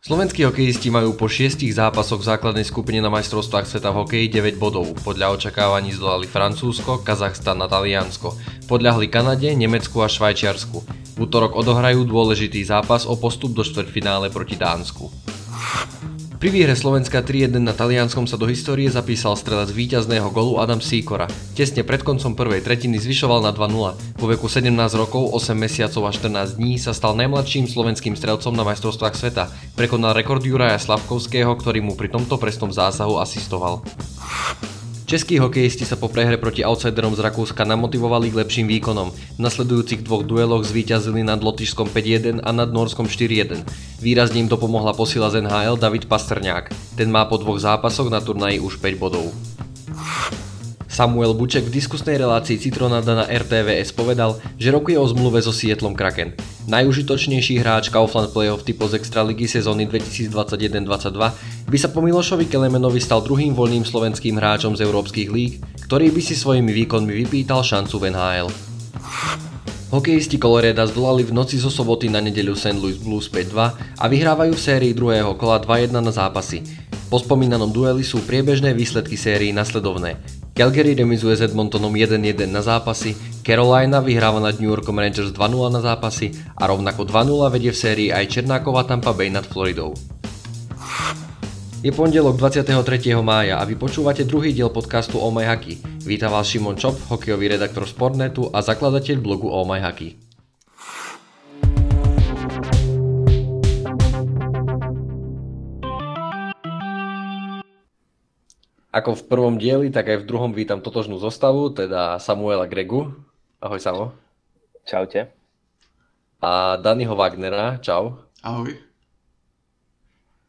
Slovenskí hokejisti majú po šiestich zápasoch v základnej skupine na majstrovstvách sveta v hokeji 9 bodov. Podľa očakávaní zdolali Francúzsko, Kazachstan a Taliansko. Podľahli Kanade, Nemecku a Švajčiarsku. V útorok odohrajú dôležitý zápas o postup do štvrťfinále proti Dánsku. Pri výhre Slovenska 3-1 na Talianskom sa do histórie zapísal strelec víťazného golu Adam Sikora. Tesne pred koncom prvej tretiny zvyšoval na 2-0. Po veku 17 rokov, 8 mesiacov a 14 dní sa stal najmladším slovenským strelcom na majstrovstvách sveta. Prekonal rekord Juraja Slavkovského, ktorý mu pri tomto prestom zásahu asistoval. Českí hokejisti sa po prehre proti outsiderom z Rakúska namotivovali k lepším výkonom. V nasledujúcich dvoch dueloch zvíťazili nad Lotyšskom 5-1 a nad Norskom 4-1. Výrazne im to posila z NHL David Pastrňák. Ten má po dvoch zápasoch na turnaji už 5 bodov. Samuel Buček v diskusnej relácii Citronada na RTVS povedal, že rokuje o zmluve so Seattlom Kraken. Najužitočnejší hráč Kaufland Playoff typu z Extraligy sezóny 2021-22 by sa po Milošovi Kelemenovi stal druhým voľným slovenským hráčom z európskych líg, ktorý by si svojimi výkonmi vypýtal šancu v NHL. Hokejisti Coloreda zdolali v noci zo soboty na nedeľu St. Louis Blues 5-2 a vyhrávajú v sérii druhého kola 2-1 na zápasy. Po spomínanom dueli sú priebežné výsledky sérii nasledovné. Calgary remizuje s Edmontonom 1-1 na zápasy, Carolina vyhráva nad New Yorkom Rangers 2-0 na zápasy a rovnako 2-0 vedie v sérii aj Černákova Tampa Bay nad Floridou. Je pondelok 23. mája a vy počúvate druhý diel podcastu Oh My Hockey. Víta vás Šimon Čop, hokejový redaktor Sportnetu a zakladateľ blogu Oh My Hockey. Ako v prvom dieli, tak aj v druhom vítam totožnú zostavu, teda Samuela Gregu. Ahoj Samo. Čaute. A Daniho Wagnera. Čau. Ahoj.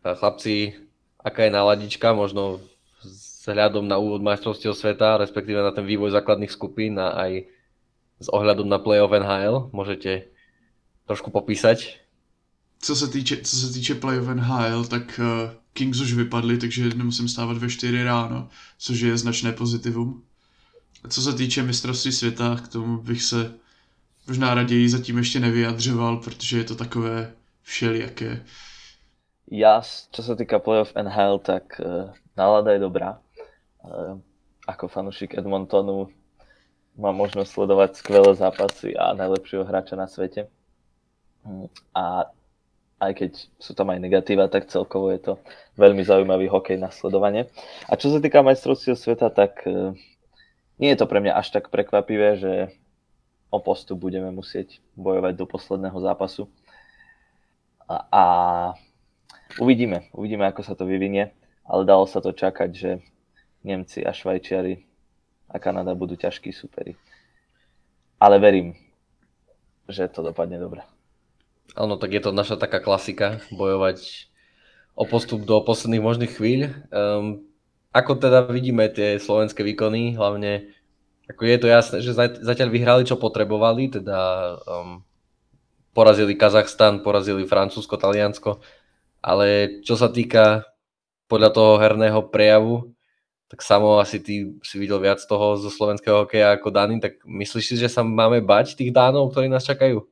Chlapci, aká je náladička, možno s hľadom na úvod majstrovstiev sveta, respektíve na ten vývoj základných skupín a aj s ohľadom na play-off NHL. Môžete trošku popísať? Co se týče, co se týče play-off NHL, tak uh, Kings už vypadli, takže nemusím stávat ve 4 ráno, což je značné pozitivum. A co se týče mistrovství světa, k tomu bych se možná raději zatím ještě nevyjadřoval, protože je to takové všelijaké. Ja, čo sa týka playoff NHL, tak uh, nálada je dobrá. Uh, ako fanúšik Edmontonu mám možnosť sledovať skvelé zápasy a najlepšieho hráča na svete. Mm, a aj keď sú tam aj negatíva, tak celkovo je to veľmi zaujímavý hokej na sledovanie. A čo sa týka majstrovstiev sveta, tak uh, nie je to pre mňa až tak prekvapivé, že o postup budeme musieť bojovať do posledného zápasu. A, a Uvidíme, uvidíme, ako sa to vyvinie, ale dalo sa to čakať, že Nemci a Švajčiari a Kanada budú ťažkí superi. Ale verím, že to dopadne dobre. Áno, tak je to naša taká klasika, bojovať o postup do posledných možných chvíľ. Um, ako teda vidíme tie slovenské výkony, hlavne ako je to jasné, že zatiaľ vyhrali, čo potrebovali, teda um, porazili Kazachstan, porazili Francúzsko, Taliansko, ale čo sa týka podľa toho herného prejavu, tak samo asi ty si videl viac toho zo slovenského hokeja ako Dany, tak myslíš si, že sa máme bať tých Dánov, ktorí nás čakajú?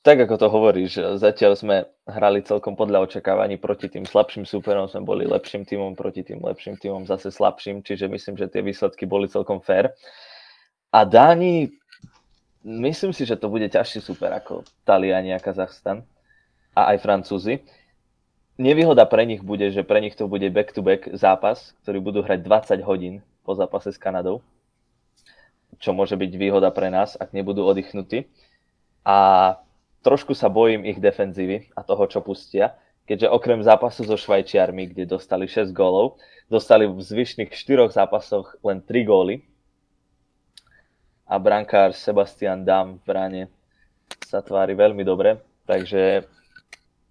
Tak ako to hovoríš, zatiaľ sme hrali celkom podľa očakávaní proti tým slabším súperom, sme boli lepším týmom proti tým lepším týmom zase slabším, čiže myslím, že tie výsledky boli celkom fair. A Dáni, myslím si, že to bude ťažší super ako Taliani a Kazachstan a aj Francúzi. Nevýhoda pre nich bude, že pre nich to bude back-to-back zápas, ktorý budú hrať 20 hodín po zápase s Kanadou, čo môže byť výhoda pre nás, ak nebudú oddychnutí. A trošku sa bojím ich defenzívy a toho, čo pustia, keďže okrem zápasu so Švajčiarmi, kde dostali 6 gólov, dostali v zvyšných 4 zápasoch len 3 góly. A brankár Sebastian Dam v bráne sa tvári veľmi dobre, takže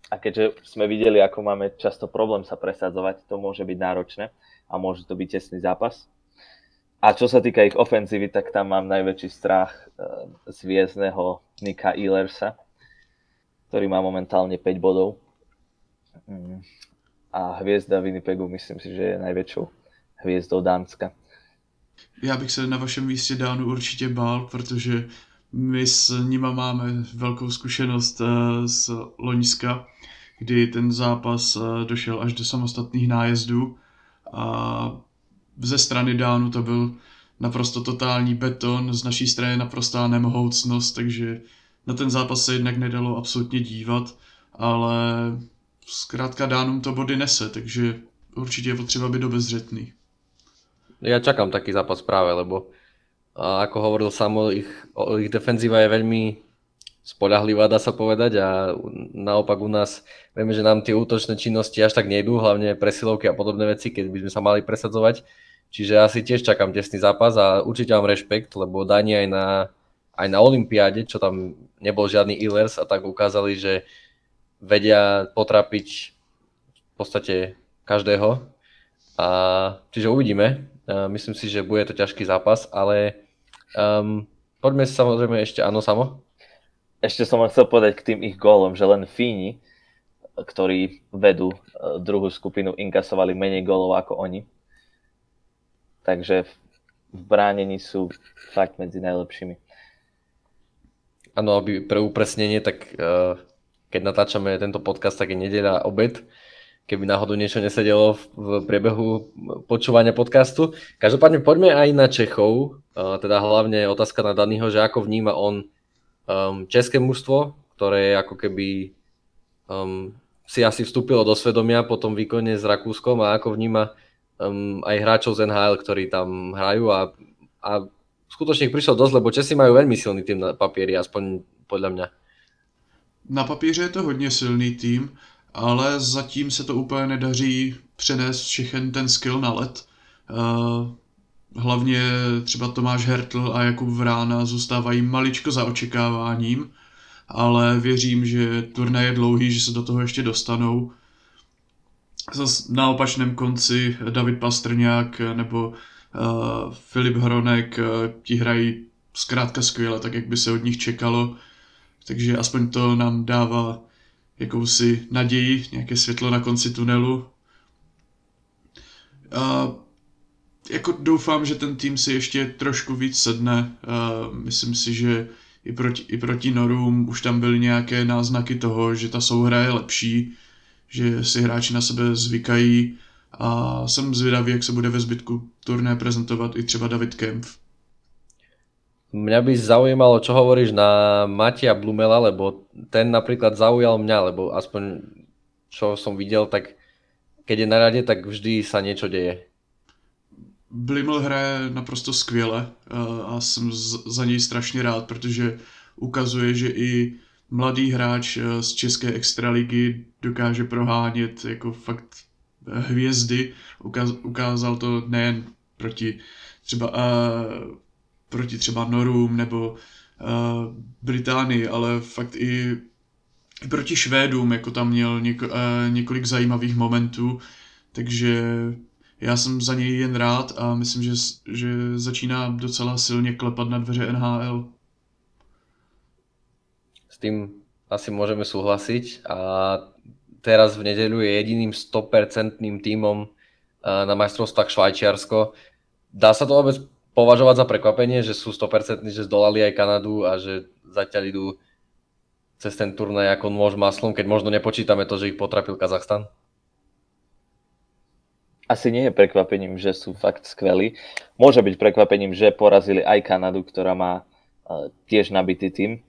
a keďže sme videli, ako máme často problém sa presadzovať, to môže byť náročné a môže to byť tesný zápas. A čo sa týka ich ofenzívy, tak tam mám najväčší strach eh, z viezného Nika Eilersa, ktorý má momentálne 5 bodov. Mm. A hviezda Winnipegu myslím si, že je najväčšou hviezdou Dánska. Já bych se na vašem místě Dánu určitě bál, protože my s nima máme velkou zkušenost eh, z Loňska kdy ten zápas eh, došel až do samostatných nájezdů a ze strany Dánu to byl naprosto totální beton, z naší strany naprostá nemohoucnost, takže na ten zápas se jednak nedalo absolutně dívat, ale zkrátka Dánům to body nese, takže určite je potřeba byť obezřetný. Ja čakám taký zápas práve, lebo a ako hovoril Samo, ich, ich defenzíva je veľmi spoľahlivá, dá sa povedať a naopak u nás vieme, že nám tie útočné činnosti až tak nejdú, hlavne presilovky a podobné veci, keď by sme sa mali presadzovať. Čiže asi tiež čakám tesný zápas a určite mám rešpekt, lebo Dani aj na, aj na Olympiáde, čo tam nebol žiadny Illers a tak ukázali, že vedia potrapiť v podstate každého. A, čiže uvidíme. A myslím si, že bude to ťažký zápas, ale um, poďme samozrejme ešte, áno, samo? Ešte som chcel povedať k tým ich gólom, že len Fíni, ktorí vedú e, druhú skupinu, inkasovali menej gólov ako oni. Takže v bránení sú fakt medzi najlepšími. Áno, aby pre upresnenie, tak uh, keď natáčame tento podcast, tak je nedeľa obed, keby náhodou niečo nesedelo v priebehu počúvania podcastu. Každopádne poďme aj na Čechov, teda hlavne otázka na Daniho, že ako vníma on české mužstvo, ktoré ako keby um, si asi vstúpilo do svedomia po tom výkone s Rakúskom a ako vníma um, aj hráčov z NHL, ktorí tam hrajú a, a skutočne ich prišiel dosť, lebo Česi majú veľmi silný tým na papieri, aspoň podľa mňa. Na papíře je to hodně silný tým, ale zatím se to úplně nedaří přenést všechen ten skill na led. Uh, hlavně třeba Tomáš Hertl a Jakub Vrána zůstávají maličko za očekáváním, ale věřím, že turnaj je dlouhý, že se do toho ještě dostanou. Zas na opačném konci David Pastrňák nebo Filip Hronek, uh, ti hrají zkrátka skvěle, tak jak by se od nich čekalo. Takže aspoň to nám dává jakousi naději, nějaké světlo na konci tunelu. A jako doufám, že ten tým si ještě trošku víc sedne. A myslím si, že i proti, i proti Norům už tam byly nějaké náznaky toho, že ta souhra je lepší, že si hráči na sebe zvykají a jsem zvědavý, jak se bude ve zbytku turné prezentovat i třeba David Kempf. Mňa by zaujímalo, čo hovoríš na Matia Blumela, lebo ten napríklad zaujal mňa, lebo aspoň čo som videl, tak keď je na rade, tak vždy sa niečo deje. Blimel hraje naprosto skvěle a jsem za něj strašně rád, protože ukazuje, že i mladý hráč z české extraligy dokáže prohánět jako fakt hvězdy. Ukázal to nejen proti třeba proti třeba Norům nebo uh, Británii, ale fakt i proti Švédům, jako tam měl něko, uh, několik zajímavých momentů, takže já jsem za něj jen rád a myslím, že, že začíná docela silně klepat na dveře NHL. S tým asi môžeme súhlasiť a teraz v nedeľu je jediným 100% týmom na majstrovstvách Švajčiarsko. Dá sa to vôbec považovať za prekvapenie, že sú 100% že zdolali aj Kanadu a že zatiaľ idú cez ten turnaj ako nôž maslom, keď možno nepočítame to, že ich potrapil Kazachstan? Asi nie je prekvapením, že sú fakt skvelí. Môže byť prekvapením, že porazili aj Kanadu, ktorá má uh, tiež nabitý tým,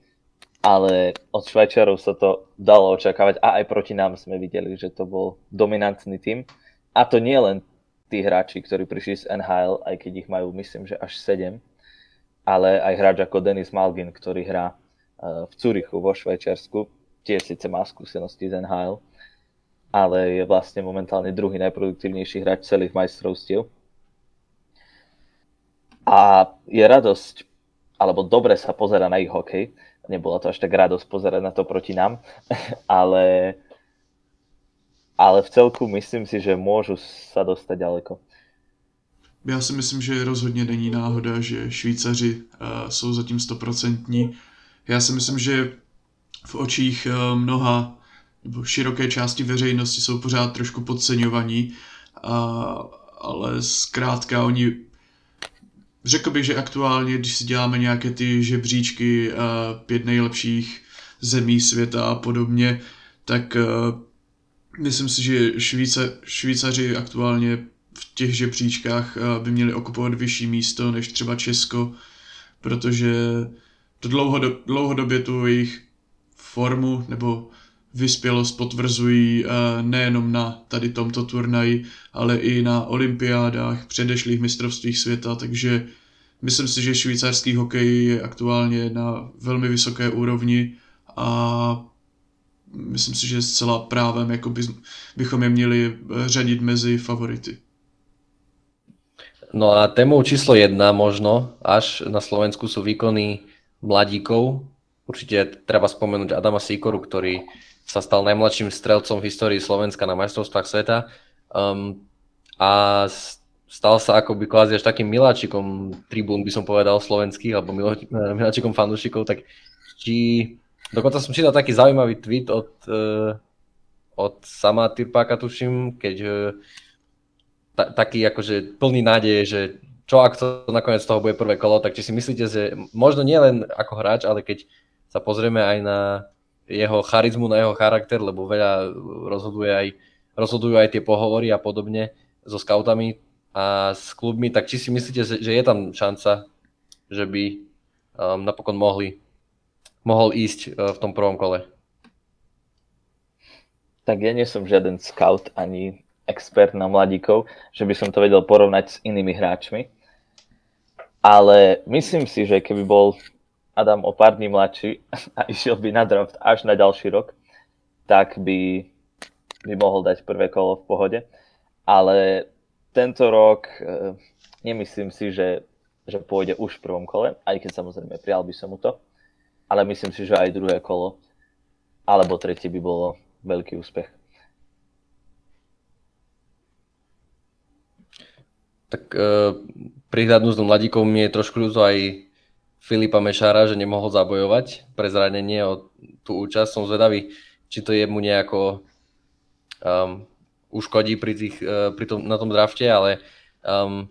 ale od Švajčiarov sa to dalo očakávať a aj proti nám sme videli, že to bol dominantný tým. A to nie len tí hráči, ktorí prišli z NHL, aj keď ich majú myslím, že až 7, ale aj hráč ako Denis Malgin, ktorý hrá eh, v Curichu vo Švajčiarsku, tiež síce má skúsenosti z NHL, ale je vlastne momentálne druhý najproduktívnejší hráč celých majstrovstiev. A je radosť, alebo dobre sa pozera na ich hokej, nebola to až tak radosť pozerať na to proti nám, ale ale v celku myslím si, že môžu sa dostať ďaleko. Já si myslím, že rozhodně není náhoda, že Švýcaři uh, jsou zatím stoprocentní. Já si myslím, že v očích uh, mnoha nebo široké části veřejnosti jsou pořád trošku podceňovaní, uh, ale zkrátka oni řekl bych, že aktuálně, když si děláme nějaké ty žebříčky uh, pět nejlepších zemí světa a podobně, tak uh, Myslím si, že Švýce, Švýcaři aktuálně v těch žebříčkách eh, by měli okupovat vyšší místo než třeba Česko, protože to dlouhodob, dlouhodobě tu jejich formu nebo vyspělost potvrzují eh, nejenom na tady tomto turnaji, ale i na olympiádách, předešlých mistrovstvích světa, takže myslím si, že švýcarský hokej je aktuálně na velmi vysoké úrovni a myslím si, že zcela právem jako by, bychom je měli řadit mezi favority. No a témou číslo jedna možno až na Slovensku sú výkony mladíkov. Určite treba spomenúť Adama Sikoru, ktorý sa stal najmladším strelcom v histórii Slovenska na majstrovstvách sveta. Um, a stal sa akoby kvázi až takým miláčikom tribún, by som povedal, slovenských, alebo miláčikom fanúšikov, tak či... Dokonca som čítal taký zaujímavý tweet od, uh, od sama Tyrpáka, tuším, keď uh, ta, taký akože plný nádeje, že čo ak to nakoniec toho bude prvé kolo, tak či si myslíte, že možno nie len ako hráč, ale keď sa pozrieme aj na jeho charizmu, na jeho charakter, lebo veľa rozhoduje aj, rozhodujú aj tie pohovory a podobne so scoutami a s klubmi, tak či si myslíte, že je tam šanca, že by um, napokon mohli, mohol ísť uh, v tom prvom kole? Tak ja nie som žiaden scout ani expert na mladíkov, že by som to vedel porovnať s inými hráčmi. Ale myslím si, že keby bol Adam o pár dní mladší a išiel by na draft až na ďalší rok, tak by, by mohol dať prvé kolo v pohode. Ale tento rok e, nemyslím si, že, že pôjde už v prvom kole, aj keď samozrejme prijal by som mu to. Ale myslím si, že aj druhé kolo alebo tretie by bolo veľký úspech. Tak uh, prihľadnúť s mladíkom mi je trošku ľúto aj Filipa Mešára, že nemohol zabojovať pre zranenie o tú účasť. Som zvedavý, či to jemu nejako um, uškodí pri, tých, uh, pri tom, na tom drafte, ale um,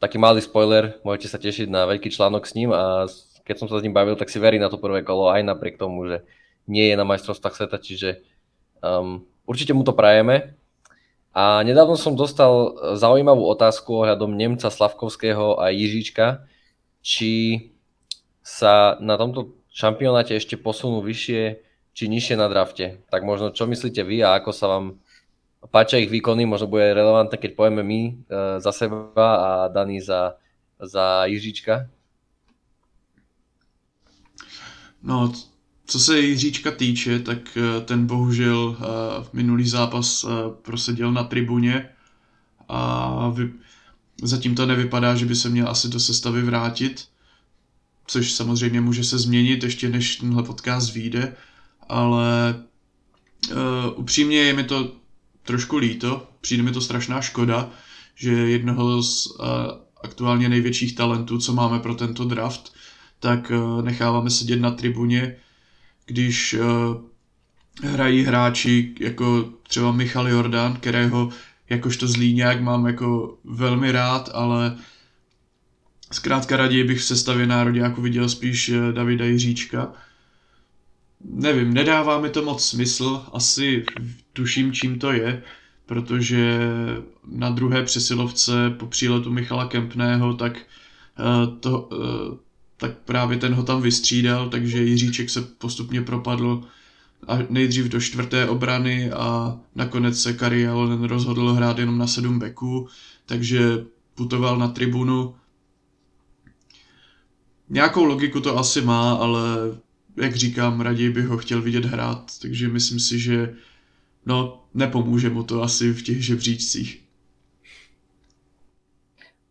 taký malý spoiler, môžete sa tešiť na veľký článok s ním a keď som sa s ním bavil, tak si verí na to prvé kolo aj napriek tomu, že nie je na majstrovstvách sveta, čiže um, určite mu to prajeme a nedávno som dostal e, zaujímavú otázku ohľadom Nemca Slavkovského a Jiříčka, či sa na tomto šampionáte ešte posunú vyššie či nižšie na drafte. Tak možno čo myslíte vy a ako sa vám páčia ich výkony, možno bude relevantné, keď povieme my e, za seba a Dani za, za Jiříčka? No, co se Jiříčka týče, tak eh, ten bohužel v eh, minulý zápas eh, proseděl na tribuně a vy... zatím to nevypadá, že by se měl asi do sestavy vrátit, což samozřejmě může se změnit ještě než tenhle podcast vyjde, ale uh, upřímně je mi to trošku líto, přijde mi to strašná škoda, že jednoho z uh, aktuálně největších talentů, co máme pro tento draft, tak uh, necháváme sedět na tribuně když uh, hrají hráči jako třeba Michal Jordan, kterého jakožto nějak mám jako velmi rád, ale zkrátka raději bych v sestavě jako viděl spíš eh, Davida Jiříčka. Nevím, nedává mi to moc smysl, asi tuším, čím to je, protože na druhé přesilovce po příletu Michala Kempného, tak uh, to, uh, tak právě ten ho tam vystřídal, takže Jiříček se postupně propadl a nejdřív do čtvrté obrany a nakonec se Kari Alonen rozhodl hrát jenom na sedm beků, takže putoval na tribunu. Nějakou logiku to asi má, ale jak říkám, raději bych ho chtěl vidět hrát, takže myslím si, že no, nepomůže mu to asi v těch žebříčcích.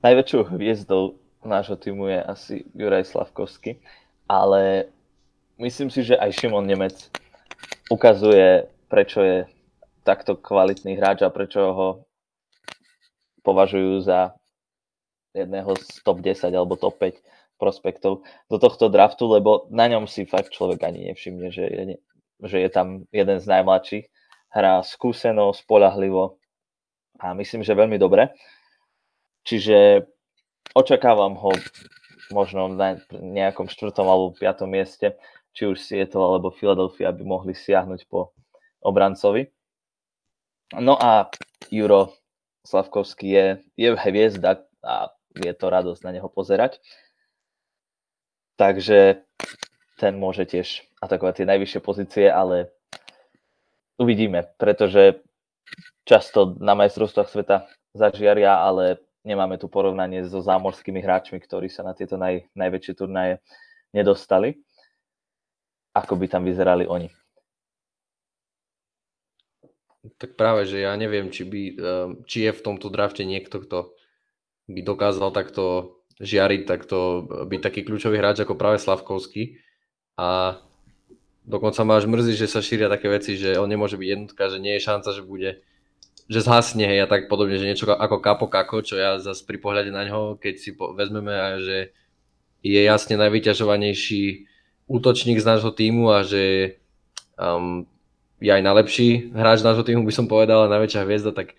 Najväčšou hviezdou nášho týmu je asi Juraj Slavkovský, ale myslím si, že aj Šimon Nemec ukazuje, prečo je takto kvalitný hráč a prečo ho považujú za jedného z top 10 alebo top 5 prospektov do tohto draftu, lebo na ňom si fakt človek ani nevšimne, že je, že je tam jeden z najmladších. Hrá skúseno, spolahlivo a myslím, že veľmi dobre. Čiže očakávam ho možno na nejakom štvrtom alebo piatom mieste, či už Seattle alebo Philadelphia by mohli siahnuť po obrancovi. No a Juro Slavkovský je, je hviezda a je to radosť na neho pozerať. Takže ten môže tiež atakovať tie najvyššie pozície, ale uvidíme, pretože často na majstrovstvách sveta zažiaria, ale nemáme tu porovnanie so zámorskými hráčmi, ktorí sa na tieto naj, najväčšie turnaje nedostali. Ako by tam vyzerali oni. Tak práve, že ja neviem, či, by, ehm, či je v tomto drafte niekto, kto by dokázal takto žiariť, takto byť taký kľúčový hráč ako práve Slavkovský. A dokonca ma až mrzí, že sa šíria také veci, že on nemôže byť jednotka, že nie je šanca, že bude že zhasne hej, a tak podobne, že niečo ako Kapo Kako, čo ja zase pri pohľade na ňo, keď si po, vezmeme, a že je jasne najvyťažovanejší útočník z nášho týmu a že um, je aj najlepší hráč nášho týmu, by som povedal, a najväčšia hviezda, tak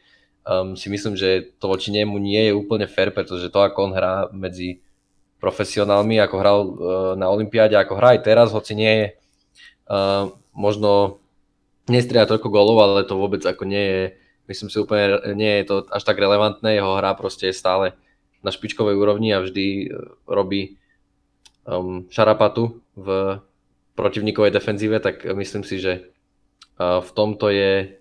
um, si myslím, že to voči nemu nie je úplne fair, pretože to, ako on hrá medzi profesionálmi, ako hral uh, na Olympiáde, ako hrá aj teraz, hoci nie je uh, možno nestria toľko golov, ale to vôbec ako nie je, myslím si úplne, nie je to až tak relevantné, jeho hra proste je stále na špičkovej úrovni a vždy uh, robí um, šarapatu v protivníkovej defenzíve, tak myslím si, že v tomto je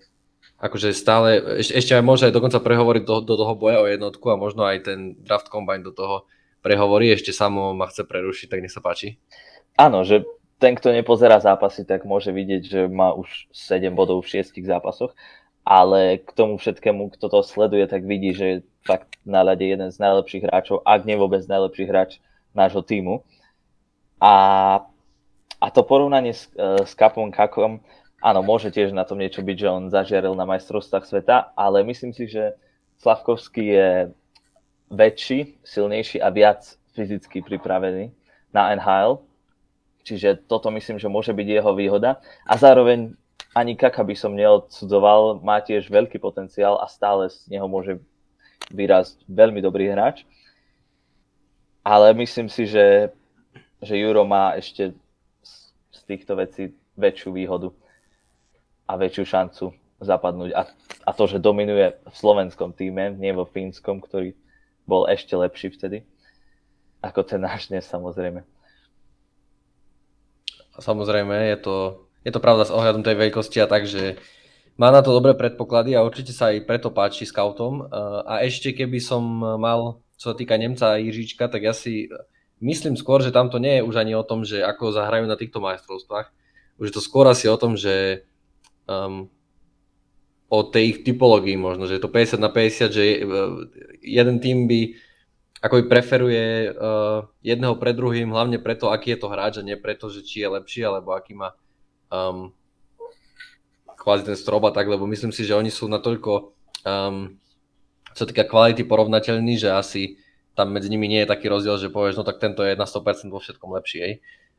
akože stále, ešte, ešte aj môže aj dokonca prehovoriť do, do toho boja o jednotku a možno aj ten draft combine do toho prehovorí, ešte samo ma chce prerušiť, tak nech sa páči. Áno, že ten, kto nepozerá zápasy, tak môže vidieť, že má už 7 bodov v 6 zápasoch, ale k tomu všetkému, kto to sleduje, tak vidí, že je fakt na ľade jeden z najlepších hráčov, ak nie vôbec najlepší hráč nášho týmu. A, a to porovnanie s, e, s Kapom Kakom áno, môže tiež na tom niečo byť, že on zažiaril na majstrovstvách sveta, ale myslím si, že Slavkovský je väčší, silnejší a viac fyzicky pripravený na NHL. Čiže toto myslím, že môže byť jeho výhoda. A zároveň ani Kaka by som neodsudzoval, má tiež veľký potenciál a stále z neho môže vyrásť veľmi dobrý hráč. Ale myslím si, že, že Juro má ešte z týchto vecí väčšiu výhodu a väčšiu šancu zapadnúť. A, a to, že dominuje v slovenskom týme, nie vo fínskom, ktorý bol ešte lepší vtedy, ako ten náš dnes samozrejme. Samozrejme, je to, je to pravda s ohľadom tej veľkosti a tak, že má na to dobré predpoklady a určite sa aj preto páči scoutom. A ešte keby som mal, čo sa týka Nemca a Jiříčka, tak ja si myslím skôr, že tamto nie je už ani o tom, že ako zahrajú na týchto majstrovstvách. Už je to skôr asi o tom, že um, o tej ich typológii možno, že je to 50 na 50, že uh, jeden tým by ako by preferuje uh, jedného pred druhým, hlavne preto, aký je to hráč a nie preto, že či je lepší, alebo aký má um, kvázi ten strop a tak, lebo myslím si, že oni sú natoľko um, čo týka kvality porovnateľný, že asi tam medzi nimi nie je taký rozdiel, že povieš, no tak tento je na 100% vo všetkom lepší, hej.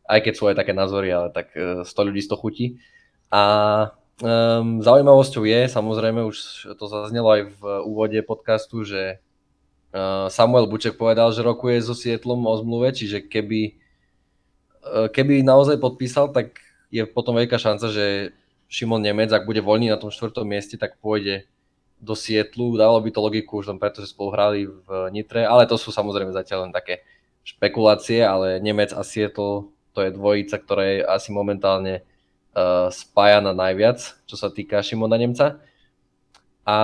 Aj keď sú aj také názory, ale tak 100 uh, ľudí 100 chutí. A Um, zaujímavosťou je, samozrejme, už to zaznelo aj v úvode podcastu, že uh, Samuel Buček povedal, že rokuje so Sietlom o zmluve, čiže keby, uh, keby naozaj podpísal, tak je potom veľká šanca, že Šimon Nemec, ak bude voľný na tom štvrtom mieste, tak pôjde do Sietlu. Dalo by to logiku už len preto, že spolu hrali v Nitre, ale to sú samozrejme zatiaľ len také špekulácie, ale Nemec a Sietl to je dvojica, ktorá je asi momentálne uh, spájana najviac, čo sa týka Šimona Nemca. A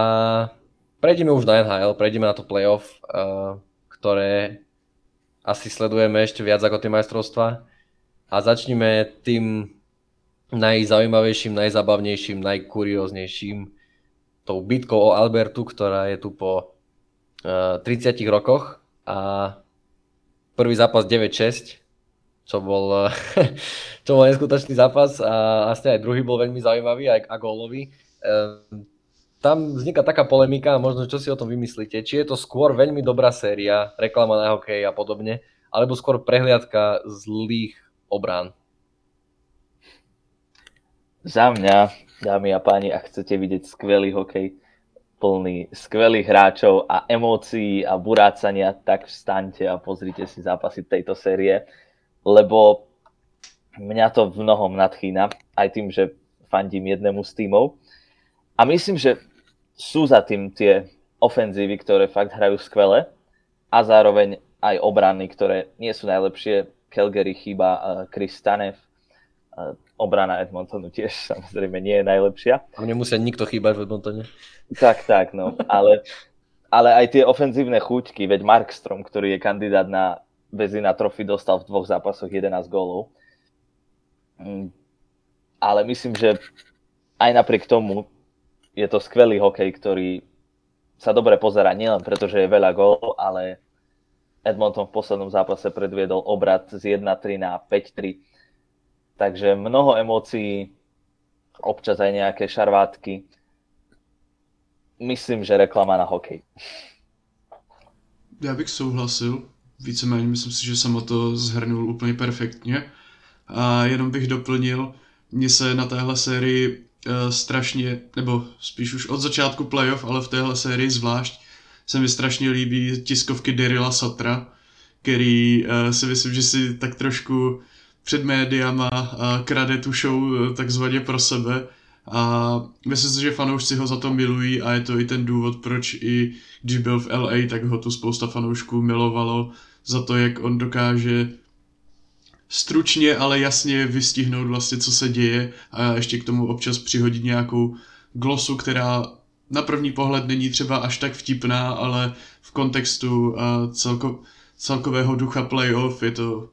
prejdeme už na NHL, prejdeme na to playoff, uh, ktoré asi sledujeme ešte viac ako tie majstrovstvá. A začneme tým najzaujímavejším, najzabavnejším, najkurióznejším tou bitkou o Albertu, ktorá je tu po uh, 30 rokoch a prvý zápas 9-6 čo bol, čo bol neskutočný zápas a asi aj druhý bol veľmi zaujímavý aj a gólový. Ehm, tam vzniká taká polemika, možno čo si o tom vymyslíte, či je to skôr veľmi dobrá séria, reklama na hokej a podobne, alebo skôr prehliadka zlých obrán. Za mňa, dámy a páni, ak chcete vidieť skvelý hokej, plný skvelých hráčov a emócií a burácania, tak vstaňte a pozrite si zápasy tejto série lebo mňa to v mnohom nadchýna, aj tým, že fandím jednému z tímov. A myslím, že sú za tým tie ofenzívy, ktoré fakt hrajú skvele a zároveň aj obrany, ktoré nie sú najlepšie. Calgary chýba uh, Chris Stanev, uh, obrana Edmontonu tiež samozrejme nie je najlepšia. A nemusia nikto chýbať v Edmontone. Tak, tak, no. Ale, ale aj tie ofenzívne chúťky, veď Markstrom, ktorý je kandidát na Vezina trofy, dostal v dvoch zápasoch 11 gólov. Mm. Ale myslím, že aj napriek tomu je to skvelý hokej, ktorý sa dobre pozera nielen preto, že je veľa gólov, ale Edmonton v poslednom zápase predviedol obrad z 1-3 na 5-3 Takže mnoho emócií, občas aj nejaké šarvátky. Myslím, že reklama na hokej. Já bych souhlasil. Víceméně myslím si, že jsem o to zhrnul úplně perfektně. A jenom bych doplnil, mně se na téhle sérii uh, strašně, nebo spíš už od začátku playoff, ale v téhle sérii zvlášť, se mi strašně líbí tiskovky Derila Satra, který uh, si myslím, že si tak trošku před médiama a krade tu show eh, takzvaně pro sebe a myslím si, že fanoušci ho za to milují a je to i ten důvod, proč i když byl v LA, tak ho tu spousta fanoušků milovalo za to, jak on dokáže stručně, ale jasně vystihnout vlastně, co se děje a ještě k tomu občas přihodit nějakou glosu, která na první pohled není třeba až tak vtipná, ale v kontextu celko, celkového ducha playoff je to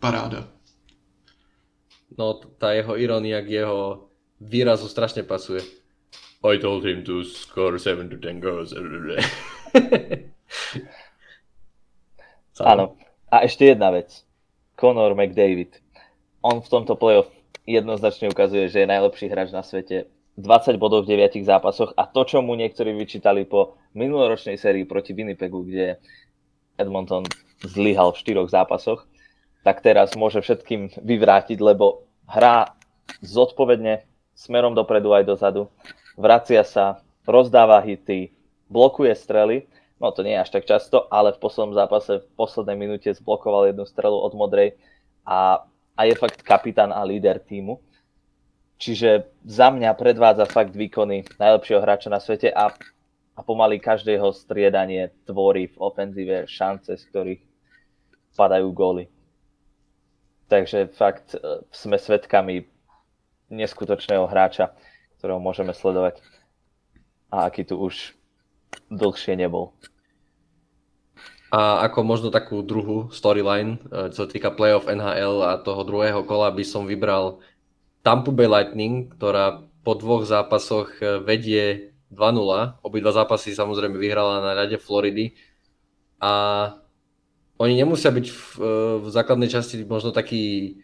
paráda. No, tá jeho ironia k jeho výrazu strašne pasuje. I told him to score 7 to 10 goals. Áno. A ešte jedna vec. Conor McDavid. On v tomto playoff jednoznačne ukazuje, že je najlepší hráč na svete. 20 bodov v 9 zápasoch a to, čo mu niektorí vyčítali po minuloročnej sérii proti Winnipegu, kde Edmonton zlyhal v 4 zápasoch, tak teraz môže všetkým vyvrátiť, lebo hrá zodpovedne smerom dopredu aj dozadu, vracia sa, rozdáva hity, blokuje strely, no to nie je až tak často, ale v poslednom zápase v poslednej minúte zblokoval jednu strelu od modrej a, a je fakt kapitán a líder týmu. Čiže za mňa predvádza fakt výkony najlepšieho hráča na svete a, a pomaly každého striedanie tvorí v ofenzíve šance, z ktorých padajú góly. Takže fakt e, sme svedkami neskutočného hráča, ktorého môžeme sledovať a aký tu už dlhšie nebol. A ako možno takú druhú storyline, e, čo týka playoff NHL a toho druhého kola by som vybral Tampa Bay Lightning, ktorá po dvoch zápasoch e, vedie 2-0. Obidva zápasy samozrejme vyhrala na rade Floridy. A oni nemusia byť v, v základnej časti možno taký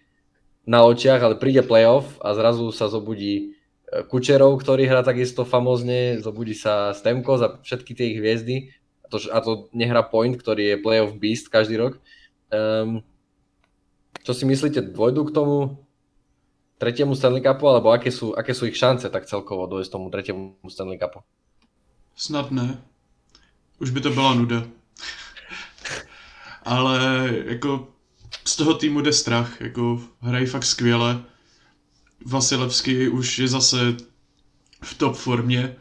na očiach, ale príde playoff a zrazu sa zobudí e, Kučerov, ktorý hrá takisto famózne, zobudí sa Stemko za všetky tie ich hviezdy a to, a to nehrá Point, ktorý je playoff beast každý rok. Um, čo si myslíte, dvojdu k tomu tretiemu Stanley Cupu, alebo aké sú, aké sú ich šance tak celkovo dojsť tomu tretiemu Stanley Cupu? Snad ne. Už by to byla nuda ale jako z toho týmu jde strach, jako hrají fakt skvěle. Vasilevský už je zase v top formě.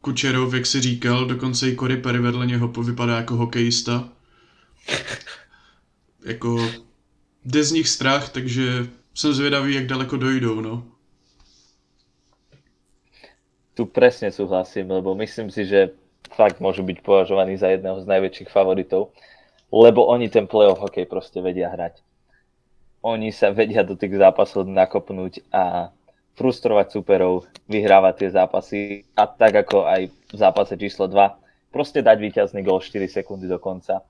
Kučerov, jak si říkal, dokonce i Cory Perry vedle něho vypadá jako hokejista. jako jde z nich strach, takže jsem zvědavý, jak daleko dojdou, no. Tu presne súhlasím, lebo myslím si, že fakt môžu byť považovaní za jedného z najväčších favoritov lebo oni ten playoff hokej proste vedia hrať. Oni sa vedia do tých zápasov nakopnúť a frustrovať superov, vyhrávať tie zápasy a tak ako aj v zápase číslo 2, proste dať víťazný gol 4 sekundy do konca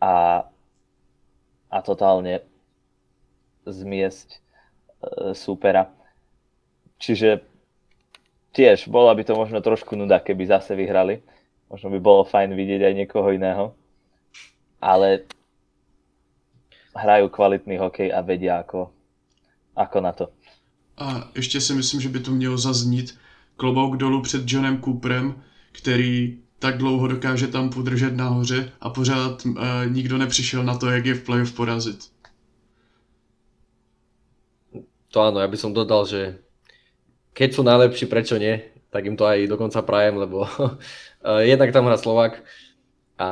a, a totálne zmiesť e, supera. Čiže tiež bola by to možno trošku nuda, keby zase vyhrali. Možno by bolo fajn vidieť aj niekoho iného ale hrajú kvalitný hokej a vedia ako, ako na to. A ještě si myslím, že by to mělo zaznít klobouk dolů před Johnem Cooperem, který tak dlouho dokáže tam podržet nahoře a pořád uh, nikdo nepřišel na to, jak je v playoff porazit. To áno, ja by som dodal, že keď sú najlepší, prečo nie? tak im to aj dokonca prajem, lebo jednak tam hrá Slovak a,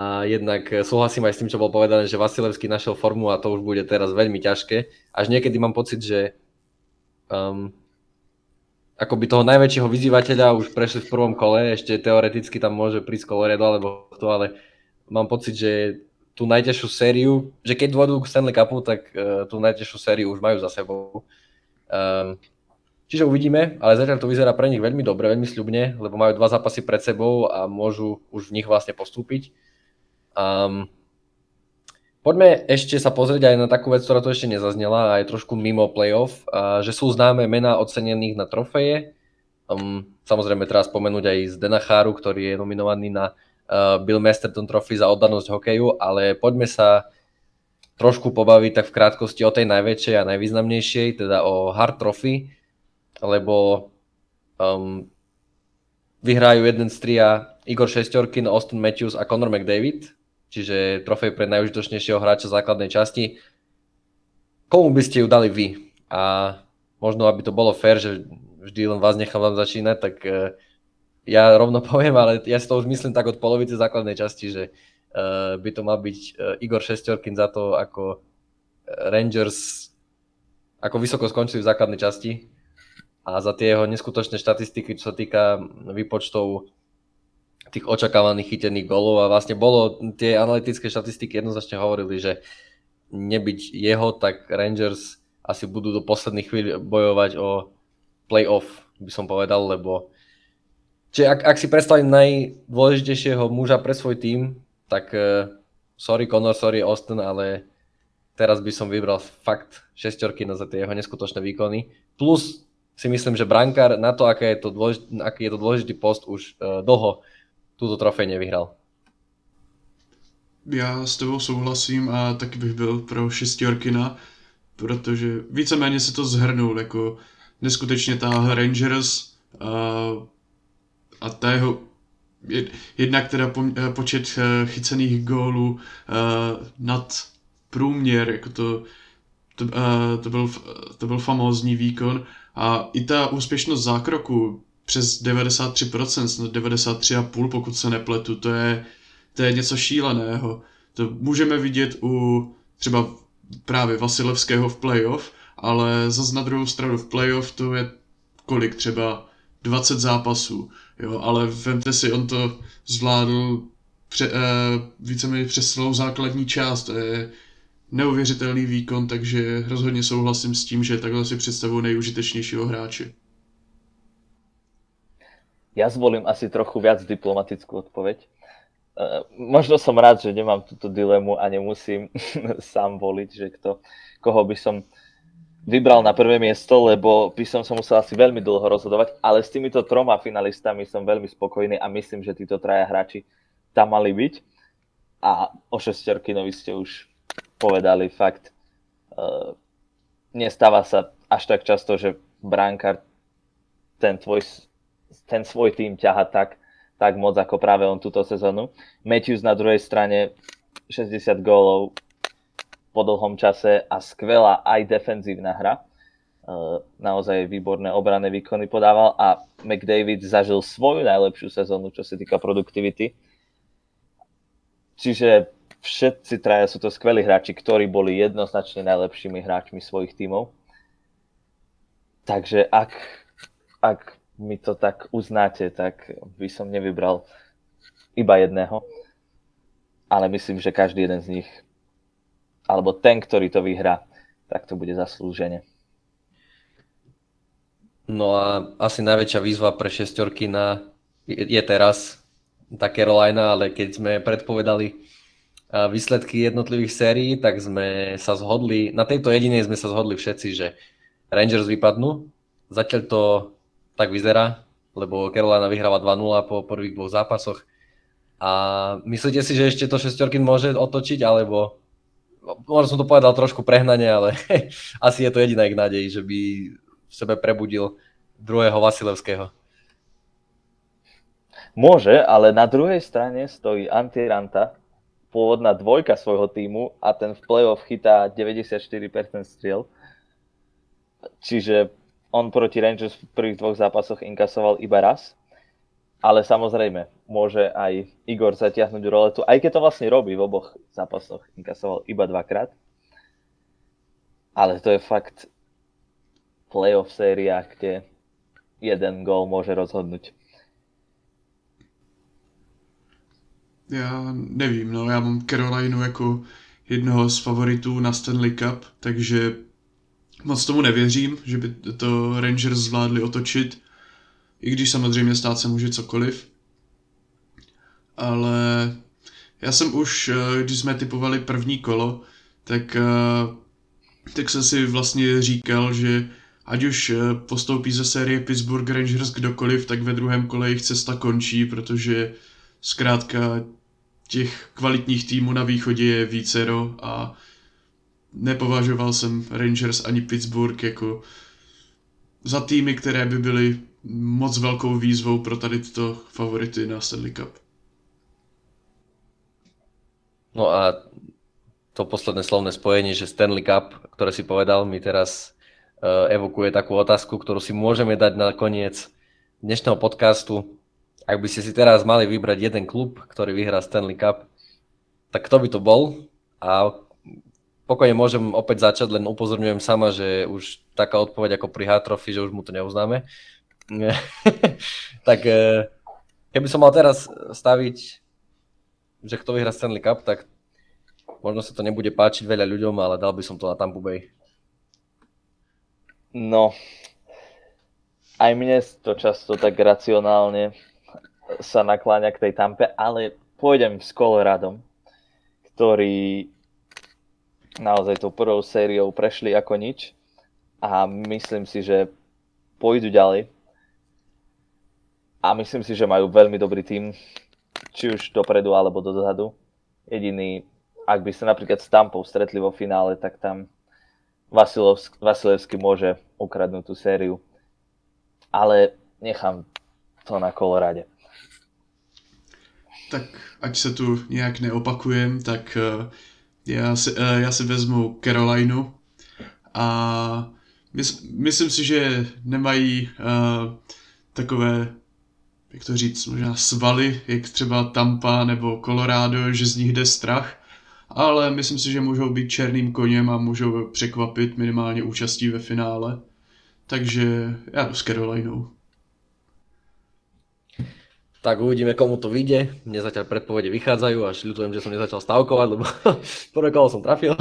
a jednak súhlasím aj s tým, čo bol povedané, že Vasilevský našiel formu a to už bude teraz veľmi ťažké. Až niekedy mám pocit, že um, akoby toho najväčšieho vyzývateľa už prešli v prvom kole, ešte teoreticky tam môže prísť Colorado alebo to, ale mám pocit, že tú najťažšiu sériu, že keď dôjdu k Stanley Cupu, tak uh, tú najťažšiu sériu už majú za sebou. Um, čiže uvidíme, ale zatiaľ to vyzerá pre nich veľmi dobre, veľmi sľubne, lebo majú dva zápasy pred sebou a môžu už v nich vlastne postúpiť. Um, poďme ešte sa pozrieť aj na takú vec, ktorá tu ešte nezaznela a je trošku mimo playoff, uh, že sú známe mená ocenených na trofeje. Um, samozrejme teraz spomenúť aj z Denacháru, ktorý je nominovaný na uh, Bill Masterton Trophy za oddanosť hokeju, ale poďme sa trošku pobaviť tak v krátkosti o tej najväčšej a najvýznamnejšej, teda o Hard Trophy, lebo um, vyhrajú jeden z tria Igor Šestorkin, Austin Matthews a Conor McDavid, čiže trofej pre najužitočnejšieho hráča základnej časti. Komu by ste ju dali vy? A možno, aby to bolo fér, že vždy len vás nechám vám začínať, tak uh, ja rovno poviem, ale ja si to už myslím tak od polovice základnej časti, že uh, by to mal byť uh, Igor Šestorkin za to, ako Rangers ako vysoko skončili v základnej časti a za tie jeho neskutočné štatistiky, čo sa týka výpočtov tých očakávaných chytených golov a vlastne bolo, tie analytické štatistiky jednoznačne hovorili, že nebyť jeho, tak Rangers asi budú do posledných chvíľ bojovať o playoff, by som povedal, lebo Čiže ak, ak si predstavím najdôležitejšieho muža pre svoj tým, tak uh, sorry Conor, sorry Austin, ale teraz by som vybral fakt šestorky za tie jeho neskutočné výkony. Plus si myslím, že brankár na to, aké je to dôležitý, aký je to dôležitý post, už uh, dlho túto trofej nevyhral. Já s tebou souhlasím a taky bych byl pro šestorkina, protože víceméně se to zhrnul, jako neskutečně táhl Rangers, uh, a ta jeho jednak teda eh, počet eh, chycených gólů uh, nad průměr, jako to, to, to, byl, to byl famózní výkon a i ta úspěšnost zákroku přes 93%, snad 93,5% pokud se nepletu, to je, to je něco šíleného. To můžeme vidět u třeba právě Vasilevského v playoff, ale zase na druhou stranu v playoff to je kolik třeba 20 zápasů, jo, ale vemte si, on to zvládl pře, uh, víceméně přes celou základní část, to je neuvěřitelný výkon, takže rozhodně souhlasím s tím, že takhle si představuji nejužitečnějšího hráče. Ja zvolím asi trochu viac diplomatickú odpoveď. Uh, možno som rád, že nemám túto dilemu a nemusím sám voliť, že kto, koho by som vybral na prvé miesto, lebo by som sa musel asi veľmi dlho rozhodovať, ale s týmito troma finalistami som veľmi spokojný a myslím, že títo traja hráči tam mali byť. A o šestorkinovi ste už povedali fakt. Uh, nestáva sa až tak často, že bránkar ten, tvoj, ten svoj tým ťaha tak, tak moc ako práve on túto sezónu. Matthews na druhej strane 60 gólov, po dlhom čase a skvelá aj defenzívna hra. E, naozaj výborné obranné výkony podával a McDavid zažil svoju najlepšiu sezónu, čo sa týka produktivity. Čiže všetci traja sú to skvelí hráči, ktorí boli jednoznačne najlepšími hráčmi svojich tímov. Takže ak, ak mi to tak uznáte, tak by som nevybral iba jedného. Ale myslím, že každý jeden z nich alebo ten, ktorý to vyhrá, tak to bude zaslúžene. No a asi najväčšia výzva pre šestorky na, je teraz tá Carolina, ale keď sme predpovedali výsledky jednotlivých sérií, tak sme sa zhodli, na tejto jedinej sme sa zhodli všetci, že Rangers vypadnú. Zatiaľ to tak vyzerá, lebo Carolina vyhráva 2-0 po prvých dvoch zápasoch. A myslíte si, že ešte to šestorky môže otočiť, alebo možno som to povedal trošku prehnane, ale asi je to jediná ich nádej, že by v sebe prebudil druhého Vasilevského. Môže, ale na druhej strane stojí Antiranta, pôvodná dvojka svojho týmu a ten v playoff chytá 94% striel. Čiže on proti Rangers v prvých dvoch zápasoch inkasoval iba raz, ale samozrejme, môže aj Igor zatiahnuť roletu, aj keď to vlastne robí v oboch zápasoch, inkasoval iba dvakrát. Ale to je fakt playoff séria, kde jeden gól môže rozhodnúť. Já nevím, no, já mám Carolinu jako jednoho z favoritů na Stanley Cup, takže moc tomu nevěřím, že by to Rangers zvládli otočit, i když samozřejmě stát se může cokoliv. Ale já jsem už, eh, když jsme typovali první kolo, tak, eh, tak jsem si vlastně říkal, že ať už eh, postoupí ze série Pittsburgh Rangers kdokoliv, tak ve druhém kole jejich cesta končí, protože zkrátka těch kvalitních týmů na východě je vícero a nepovažoval jsem Rangers ani Pittsburgh jako za týmy, které by byly moc velkou výzvou pro tady tyto favority na Stanley Cup. No a to posledné slovné spojenie, že Stanley Cup, ktoré si povedal, mi teraz uh, evokuje takú otázku, ktorú si môžeme dať na koniec dnešného podcastu. Ak by ste si teraz mali vybrať jeden klub, ktorý vyhrá Stanley Cup, tak kto by to bol? A pokojne môžem opäť začať, len upozorňujem sama, že už taká odpoveď ako pri Hatrofi, že už mu to neuznáme. tak eh, keby som mal teraz staviť že kto vyhrá Stanley Cup, tak možno sa to nebude páčiť veľa ľuďom, ale dal by som to na Tampa Bay. No, aj mne to často tak racionálne sa nakláňa k tej Tampe, ale pôjdem s Coloradom, ktorí naozaj tou prvou sériou prešli ako nič a myslím si, že pôjdu ďalej. A myslím si, že majú veľmi dobrý tým či už dopredu alebo dozadu. Jediný, ak by sa napríklad s Tampou stretli vo finále, tak tam Vasilevský môže ukradnúť tú sériu. Ale nechám to na kolorade. Tak ať se tu nějak neopakujem, tak uh, já si, uh, já si vezmu Carolinu a mys, myslím si, že nemají uh, takové jak to říct, možná svaly, jak třeba Tampa nebo Colorado, že z nich jde strach, ale myslím si, že můžou být černým koněm a můžou překvapit minimálně účastí ve finále. Takže já jdu s Carolinou. Tak uvidíme, komu to vyjde. Mne zatiaľ predpovede vychádzajú, až ľutujem, že som nezačal stavkovať, lebo prvé kolo som trafil.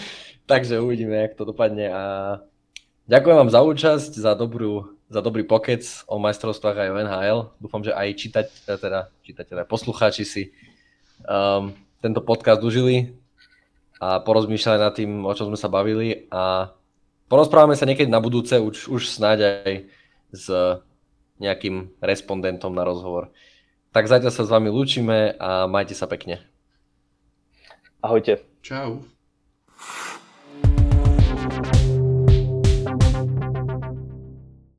Takže uvidíme, jak to dopadne. A ďakujem vám za účasť, za dobrú za dobrý pokec o majstrovstvách aj o NHL. Dúfam, že aj čítať, teda, čítať, poslucháči si um, tento podcast užili a porozmýšľali nad tým, o čom sme sa bavili a porozprávame sa niekedy na budúce, už, už snáď aj s nejakým respondentom na rozhovor. Tak zatiaľ sa s vami lúčime a majte sa pekne. Ahojte. Čau.